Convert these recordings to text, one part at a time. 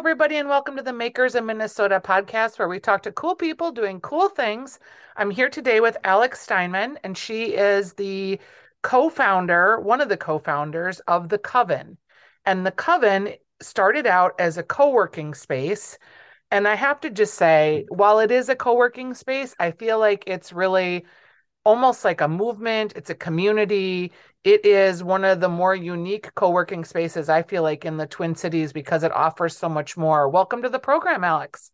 everybody, and welcome to the Makers in Minnesota podcast, where we talk to cool people doing cool things. I'm here today with Alex Steinman, and she is the co founder, one of the co founders of The Coven. And The Coven started out as a co working space. And I have to just say, while it is a co working space, I feel like it's really almost like a movement, it's a community. It is one of the more unique co working spaces, I feel like, in the Twin Cities because it offers so much more. Welcome to the program, Alex.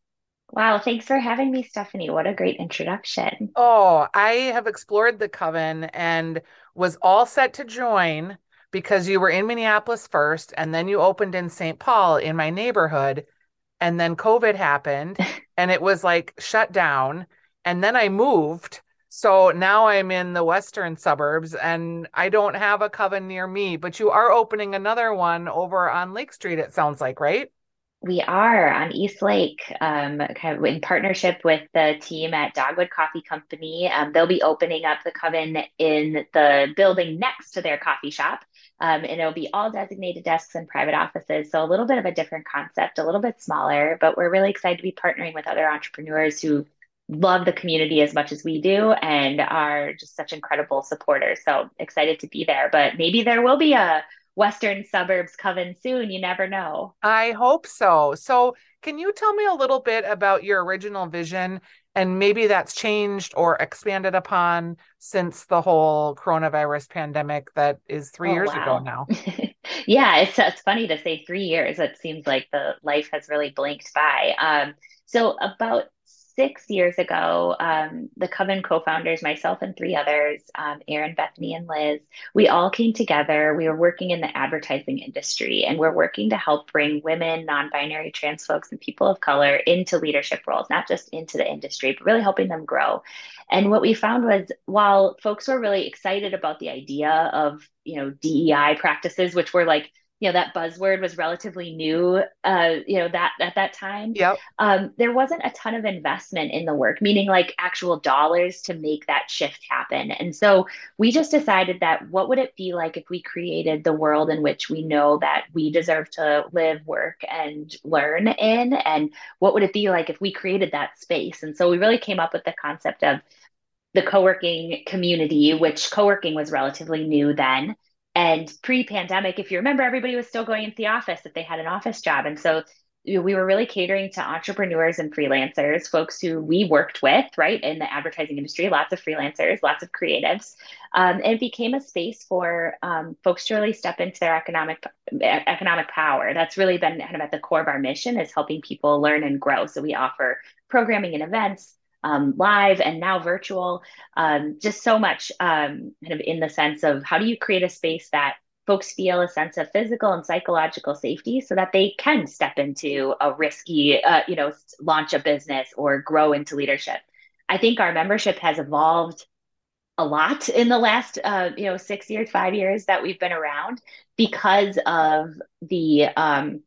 Wow, thanks for having me, Stephanie. What a great introduction. Oh, I have explored the Coven and was all set to join because you were in Minneapolis first and then you opened in St. Paul in my neighborhood. And then COVID happened and it was like shut down. And then I moved so now I'm in the western suburbs and I don't have a coven near me, but you are opening another one over on Lake Street, it sounds like, right? We are on East Lake, um, kind of in partnership with the team at Dogwood Coffee Company. Um, they'll be opening up the coven in the building next to their coffee shop. Um, and it'll be all designated desks and private offices. So a little bit of a different concept, a little bit smaller, but we're really excited to be partnering with other entrepreneurs who love the community as much as we do and are just such incredible supporters. So excited to be there. But maybe there will be a Western suburbs coven soon. You never know. I hope so. So, can you tell me a little bit about your original vision and maybe that's changed or expanded upon since the whole coronavirus pandemic that is three oh, years wow. ago now? yeah, it's, it's funny to say three years. It seems like the life has really blinked by. Um, so, about six years ago, um, the Coven co founders, myself and three others, um, Aaron, Bethany, and Liz, we all came together. We were working in the advertising industry and we're working to help bring women, non binary, trans folks, and people of color into leadership roles, not just into the industry, but really helping them grow. And what we found was while folks were really excited about the idea of, you know, DEI practices, which were like, you know that buzzword was relatively new uh you know that at that time. Yep. um there wasn't a ton of investment in the work meaning like actual dollars to make that shift happen. And so we just decided that what would it be like if we created the world in which we know that we deserve to live work and learn in? And what would it be like if we created that space? And so we really came up with the concept of the co-working community which co-working was relatively new then and pre-pandemic, if you remember, everybody was still going into the office if they had an office job. And so we were really catering to entrepreneurs and freelancers, folks who we worked with, right, in the advertising industry, lots of freelancers, lots of creatives. Um, and it became a space for um, folks to really step into their economic economic power. That's really been kind of at the core of our mission is helping people learn and grow. So we offer programming and events, um, live and now virtual. Um, just so much um, kind of in the sense of how do you create a space that folks feel a sense of physical and psychological safety so that they can step into a risky, uh, you know, launch a business or grow into leadership. I think our membership has evolved a lot in the last uh, you know six years five years that we've been around because of the um,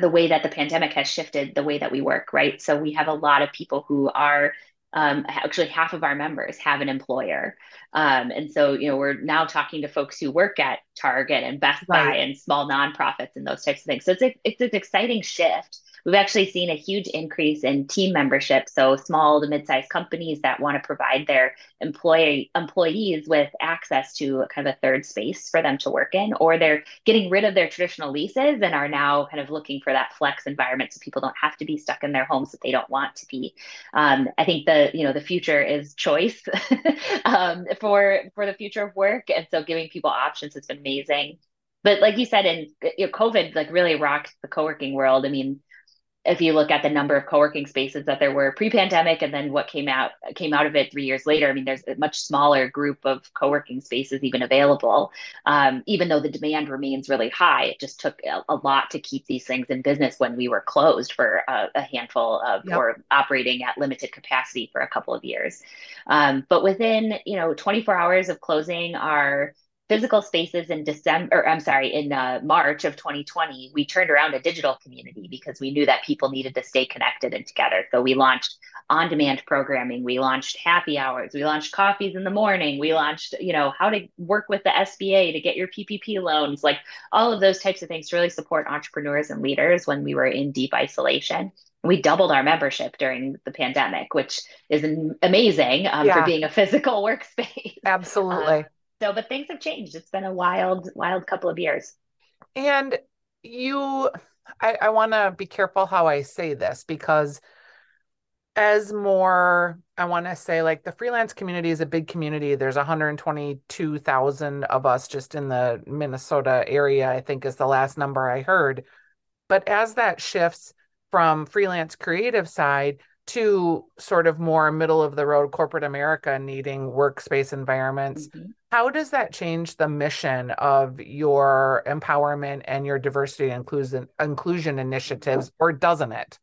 the way that the pandemic has shifted the way that we work, right? So we have a lot of people who are um, actually half of our members have an employer. Um, and so, you know, we're now talking to folks who work at Target and Best right. Buy and small nonprofits and those types of things. So it's a, it's an exciting shift We've actually seen a huge increase in team membership. So small to mid-sized companies that want to provide their employee employees with access to kind of a third space for them to work in, or they're getting rid of their traditional leases and are now kind of looking for that flex environment so people don't have to be stuck in their homes that they don't want to be. Um, I think the you know the future is choice um, for for the future of work, and so giving people options has been amazing but like you said, in you know, COVID, like really rocked the co-working world. I mean, if you look at the number of co-working spaces that there were pre-pandemic and then what came out came out of it three years later i mean there's a much smaller group of co-working spaces even available um, even though the demand remains really high it just took a, a, lot to keep these things in business when we were closed for a, a handful of yep. or operating at limited capacity for a couple of years um, but within you know 24 hours of closing our physical spaces in December, or I'm sorry, in uh, March of 2020, we turned around a digital community because we knew that people needed to stay connected and together. So we launched on demand programming. We launched happy hours. We launched coffees in the morning. We launched, you know, how to work with the SBA to get your PPP loans, like all of those types of things to really support entrepreneurs and leaders when we were in deep isolation. We doubled our membership during the pandemic, which is amazing um, yeah. for being a physical workspace. Absolutely. Uh, so, but things have changed. It's been a wild, wild couple of years. And you, I, I want to be careful how I say this because as more i want to say like the freelance community is a big community there's 122000 of us just in the minnesota area i think is the last number i heard but as that shifts from freelance creative side to sort of more middle of the road corporate america needing workspace environments mm-hmm. how does that change the mission of your empowerment and your diversity and inclusion inclusion initiatives or doesn't it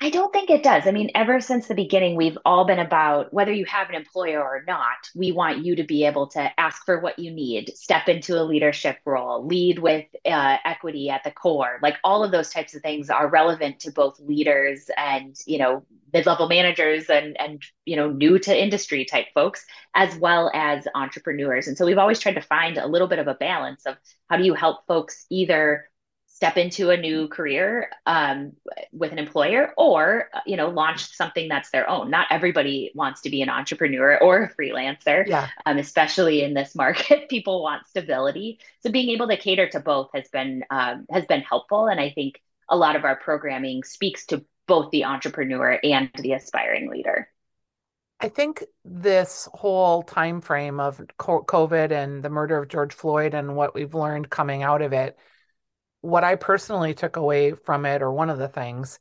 I don't think it does. I mean, ever since the beginning, we've all been about whether you have an employer or not, we want you to be able to ask for what you need, step into a leadership role, lead with uh, equity at the core. Like all of those types of things are relevant to both leaders and, you know, mid-level managers and and you know new to industry type folks as well as entrepreneurs and so we've always tried to find a little bit of a balance of how do you help folks either step into a new career um, with an employer or you know launch something that's their own. Not everybody wants to be an entrepreneur or a freelancer yeah. um, especially in this market. People want stability. So being able to cater to both has been um, has been helpful. And i think a lot of our programming speaks to both the entrepreneur and the aspiring leader. I think this whole time frame of COVID and the murder of George Floyd and what we've learned coming out of it what I personally took away from it, or one of the things,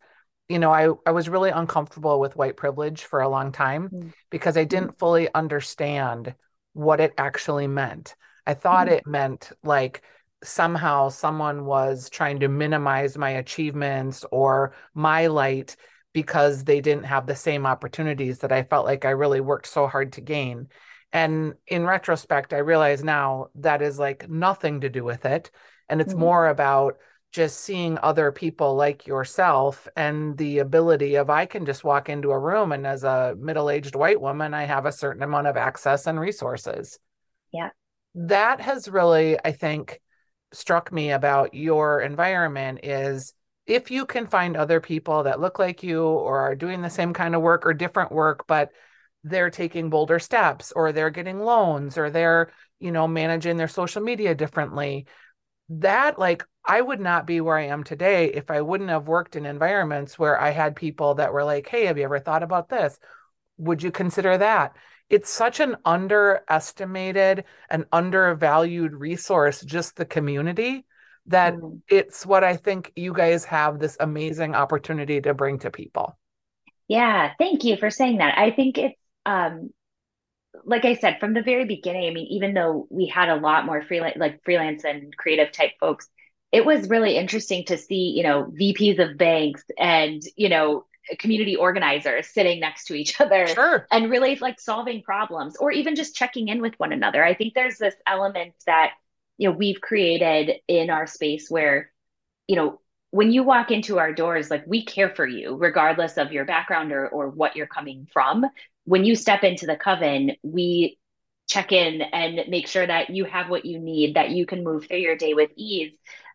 you know, I, I was really uncomfortable with white privilege for a long time mm-hmm. because I didn't mm. fully understand what it actually meant. I thought mm-hmm. it meant like somehow someone was trying to minimize my achievements or my light because they didn't have the same opportunities that I felt like I really worked so hard to gain. And in retrospect, I realize now that is like nothing to do with it and it's mm-hmm. more about just seeing other people like yourself and the ability of I can just walk into a room and as a middle-aged white woman I have a certain amount of access and resources. Yeah. That has really I think struck me about your environment is if you can find other people that look like you or are doing the same kind of work or different work but they're taking bolder steps or they're getting loans or they're you know managing their social media differently that like I would not be where I am today if I wouldn't have worked in environments where I had people that were like, "Hey, have you ever thought about this? Would you consider that?" It's such an underestimated and undervalued resource just the community that mm. it's what I think you guys have this amazing opportunity to bring to people. Yeah, thank you for saying that. I think it's um like I said, from the very beginning, I mean, even though we had a lot more freelance, like freelance and creative type folks, it was really interesting to see, you know, VPs of banks and, you know, community organizers sitting next to each other sure. and really like solving problems or even just checking in with one another. I think there's this element that, you know, we've created in our space where, you know, when you walk into our doors, like we care for you, regardless of your background or, or what you're coming from when you step into the coven, we check in and make sure that you have what you need, that you can move through your day with ease.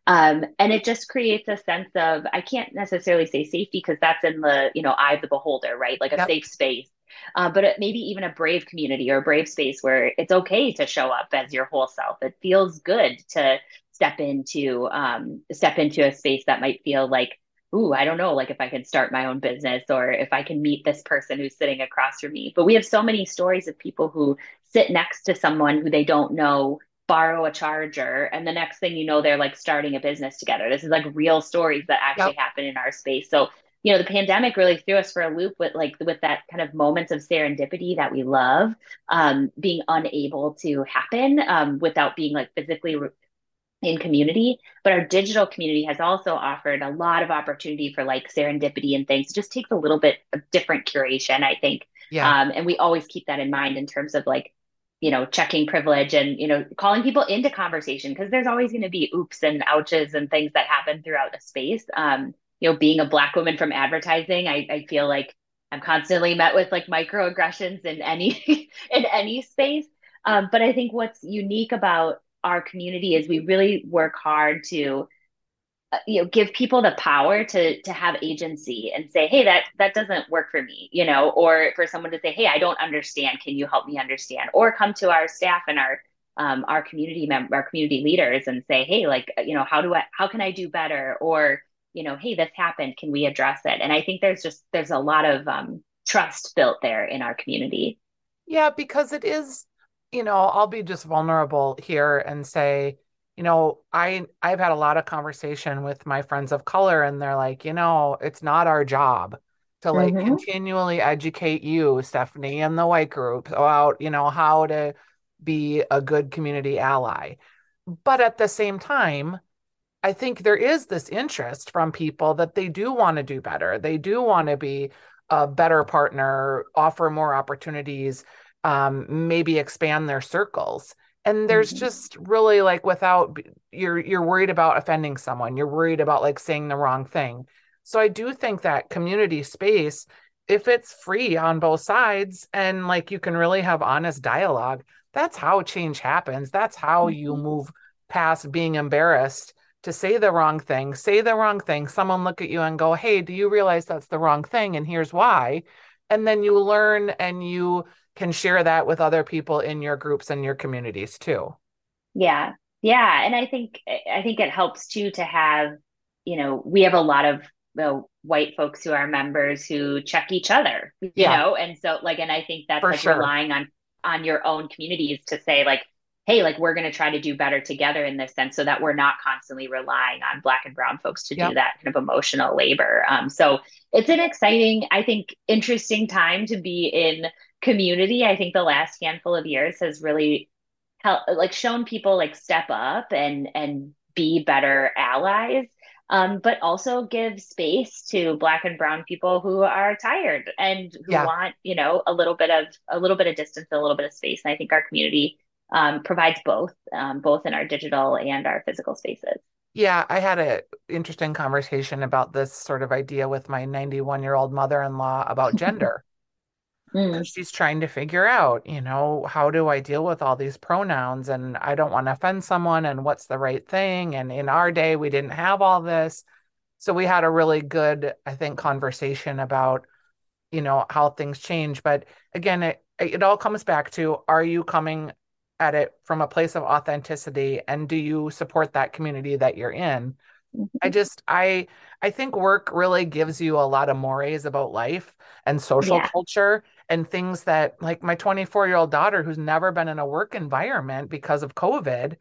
Um, and it just creates a sense of I can't necessarily say safety because that's in the you know eye of the beholder, right? Like a yep. safe space. Uh, but it, maybe even a brave community or a brave space where it's okay to show up as your whole self. It feels good to step into um, step into a space that might feel like ooh, I don't know, like if I could start my own business or if I can meet this person who's sitting across from me. But we have so many stories of people who sit next to someone who they don't know, borrow a charger, and the next thing you know, they're like starting a business together. This is like real stories that actually yep. happen in our space. So you know the pandemic really threw us for a loop with like with that kind of moments of serendipity that we love um, being unable to happen um, without being like physically in community but our digital community has also offered a lot of opportunity for like serendipity and things it just takes a little bit of different curation i think yeah. Um, and we always keep that in mind in terms of like you know checking privilege and you know calling people into conversation because there's always going to be oops and ouches and things that happen throughout the space um, you know being a black woman from advertising i, I feel like I'm constantly met with like microaggressions in any in any space. Um, but I think what's unique about our community is we really work hard to uh, you know give people the power to to have agency and say hey that that doesn't work for me you know or for someone to say hey i don't understand. Can you help me understand? Or come to our staff and our um, our community member our community leaders and say hey like you know how do i how can i do better? Or you know hey this happened. Can we address it? And i think there's just there's a lot of um, trust built there in our community. Yeah because it is you know i'll be just vulnerable here and say you know, I I've had a lot of conversation with my friends of color and they're like, you know, it's not our job to like mm-hmm. continually educate you, Stephanie, and the white group about, you know, how to be a good community ally. But at the same time, I think there is this interest from people that they do want to do better. They do want to be a better partner, offer more opportunities, um, maybe expand their circles. And there's mm-hmm. just really like without you're you're worried about offending someone. You're worried about like saying the wrong thing. So i do think that community space if it's free on both sides and like you can really have honest dialogue that's how change happens. That's how mm-hmm. you move past being embarrassed to say the wrong thing. Say the wrong thing. Someone look at you and go hey do you realize that's the wrong thing? And here's why. And then you learn and you can share that with other people in your groups and your communities too. Yeah. Yeah. And I think, I think it helps too to have, you know, we have a lot of the white folks who are members who check each other, you yeah. know? And so like, and I think that's like sure. relying on, on your own communities to say like, hey, like we're going to try to do better together in this sense so that we're not constantly relying on black and brown folks to yep. do that kind of emotional labor. Um, so it's an exciting, I think, interesting time to be in community. I think the last handful of years has really helped, like shown people like step up and, and be better allies. Um, but also give space to black and brown people who are tired and who yeah. want, you know, a little bit of a little bit of distance, a little bit of space. And I think our community um, provides both, um, both in our digital and our physical spaces. Yeah, I had an interesting conversation about this sort of idea with my 91 year old mother in law about gender. Mm. She's trying to figure out, you know, how do I deal with all these pronouns? And I don't want to offend someone, and what's the right thing? And in our day, we didn't have all this. So we had a really good, I think, conversation about, you know, how things change. But again, it, it all comes back to are you coming at it from a place of authenticity and do you support that community that you're in mm-hmm. i just i i think work really gives you a lot of mores about life and social yeah. culture and things that like my 24 year old daughter who's never been in a work environment because of covid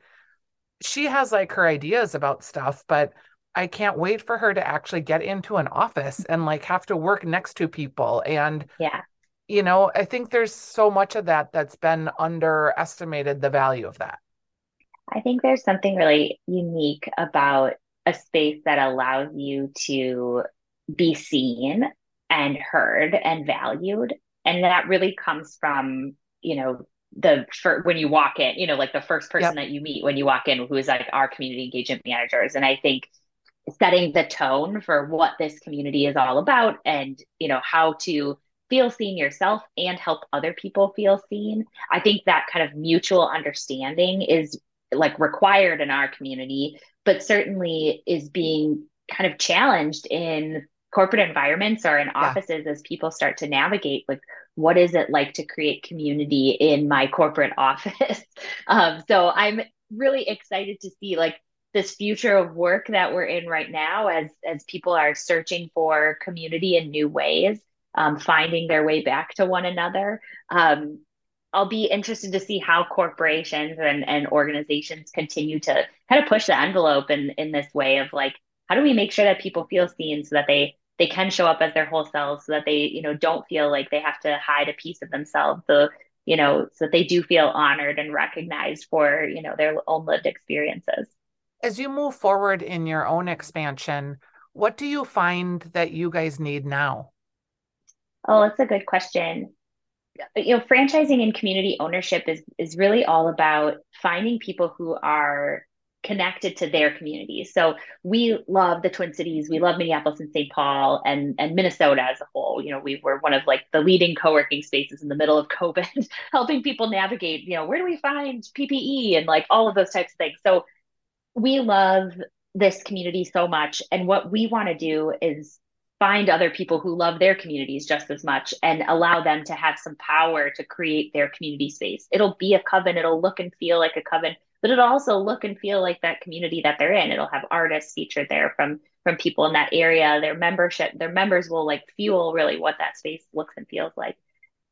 she has like her ideas about stuff but I can't wait for her to actually get into an office mm-hmm. and like have to work next to people and yeah you know, I think there's so much of that that's been underestimated the value of that. I think there's something really unique about a space that allows you to be seen and heard and valued. And that really comes from, you know, the for when you walk in, you know, like the first person yep. that you meet when you walk in, who is like our community engagement managers. And I think setting the tone for what this community is all about and, you know, how to feel seen yourself and help other people feel seen. I think that kind of mutual understanding is like required in our community, but certainly is being kind of challenged in corporate environments or in offices yeah. as people start to navigate like what is it like to create community in my corporate office um, so i'm really excited to see like this future of work that we're in right now as as people are searching for community in new ways um, finding their way back to one another. Um, I'll be interested to see how corporations and, and organizations continue to kind of push the envelope in, in this way of like, how do we make sure that people feel seen so that they they can show up as their whole selves so that they, you know, don't feel like they have to hide a piece of themselves. So, you know, so that they do feel honored and recognized for, you know, their own lived experiences. As you move forward in your own expansion, what do you find that you guys need now? Oh, that's a good question. You know, franchising and community ownership is is really all about finding people who are connected to their communities. So we love the Twin Cities, we love Minneapolis and St. Paul and and Minnesota as a whole. You know, we were one of like the leading co-working spaces in the middle of COVID, helping people navigate, you know, where do we find PPE and like all of those types of things. So we love this community so much and what we want to do is find other people who love their communities just as much and allow them to have some power to create their community space. It'll be a coven, it'll look and feel like a coven, but it'll also look and feel like that community that they're in. It'll have artists featured there from from people in that area. Their membership, their members will like fuel really what that space looks and feels like.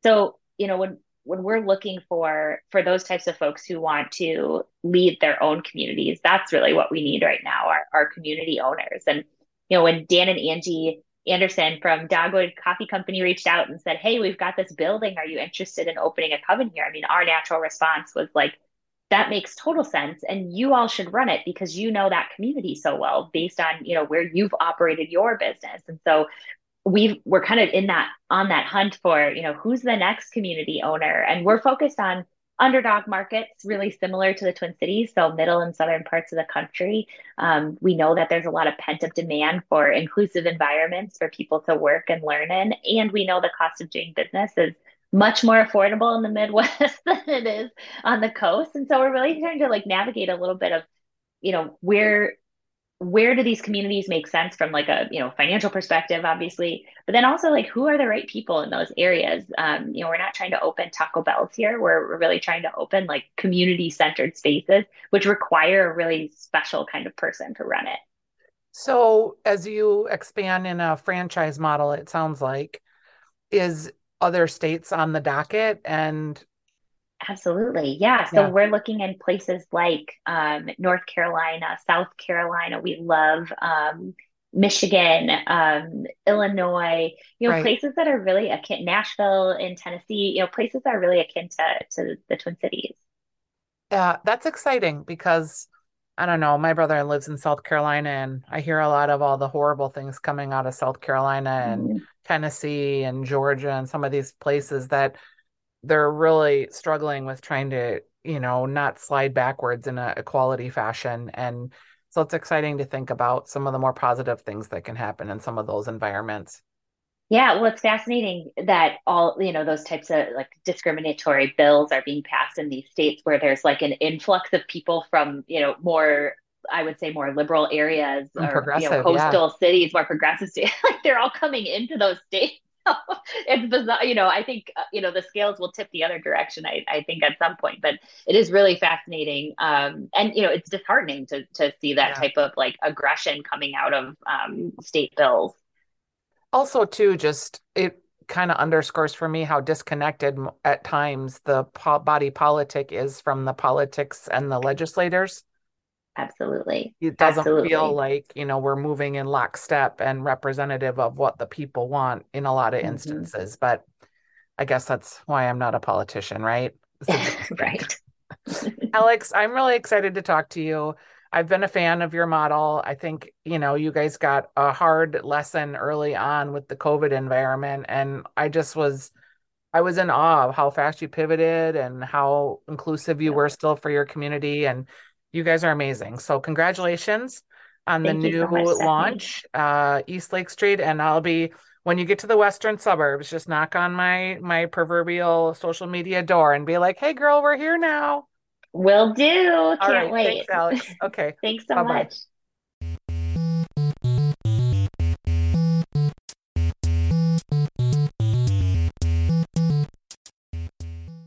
So, you know, when when we're looking for for those types of folks who want to lead their own communities, that's really what we need right now, our, our community owners. And you know, when Dan and Angie Anderson from Dogwood Coffee Company reached out and said, Hey, we've got this building. Are you interested in opening a coven here? I mean, our natural response was like, that makes total sense. And you all should run it because you know that community so well based on, you know, where you've operated your business. And so we we're kind of in that on that hunt for, you know, who's the next community owner? And we're focused on underdog markets, really similar to the Twin Cities, so middle and southern parts of the country. Um, we know that there's a lot of pent up demand for inclusive environments for people to work and learn in. And we know the cost of doing business is much more affordable in the Midwest than it is on the coast. And so we're really trying to like navigate a little bit of, you know, where where do these communities make sense from like a you know financial perspective obviously but then also like who are the right people in those areas? Um, you know we're not trying to open taco bells here. We're, we're really trying to open like community centered spaces which require a really special kind of person to run it. So as you expand in a franchise model it sounds like is other states on the docket and Absolutely. Yeah. So yeah. we're looking in places like um, North Carolina, South Carolina. We love um, Michigan, um, Illinois, you know, right. places that are really akin, Nashville in Tennessee, you know, places that are really akin to, to the Twin Cities. Yeah, that's exciting because I don't know, my brother lives in South Carolina and I hear a lot of all the horrible things coming out of South Carolina and mm-hmm. Tennessee and Georgia and some of these places that they're really struggling with trying to you know not slide backwards in a equality fashion. And so it's exciting to think about some of the more positive things that can happen in some of those environments. Yeah well it's fascinating that all you know those types of like discriminatory bills are being passed in these states where there's like an influx of people from you know more I would say more liberal areas or you know, coastal yeah. cities, more progressive states. like they're all coming into those states it's bizarre. You know, I think, uh, you know, the scales will tip the other direction, I, I think, at some point, but it is really fascinating. Um, and, you know, it's disheartening to, to see that yeah. type of like aggression coming out of um, state bills. Also, too, just it kind of underscores for me how disconnected at times the po- body politic is from the politics and the legislators. Absolutely. It doesn't Absolutely. feel like, you know, we're moving in lockstep and representative of what the people want in a lot of mm-hmm. instances. But I guess that's why I'm not a politician, right? right. Alex, I'm really excited to talk to you. I've been a fan of your model. I think, you know, you guys got a hard lesson early on with the COVID environment. And I just was, I was in awe of how fast you pivoted and how inclusive you yeah. were still for your community. And you guys are amazing. So congratulations on Thank the new much, launch, uh, East Lake Street, and I'll be when you get to the western suburbs, just knock on my my proverbial social media door and be like, "Hey, girl, we're here now." Will do. Can't right, wait. Thanks, Alex. Okay. thanks so Bye-bye. much.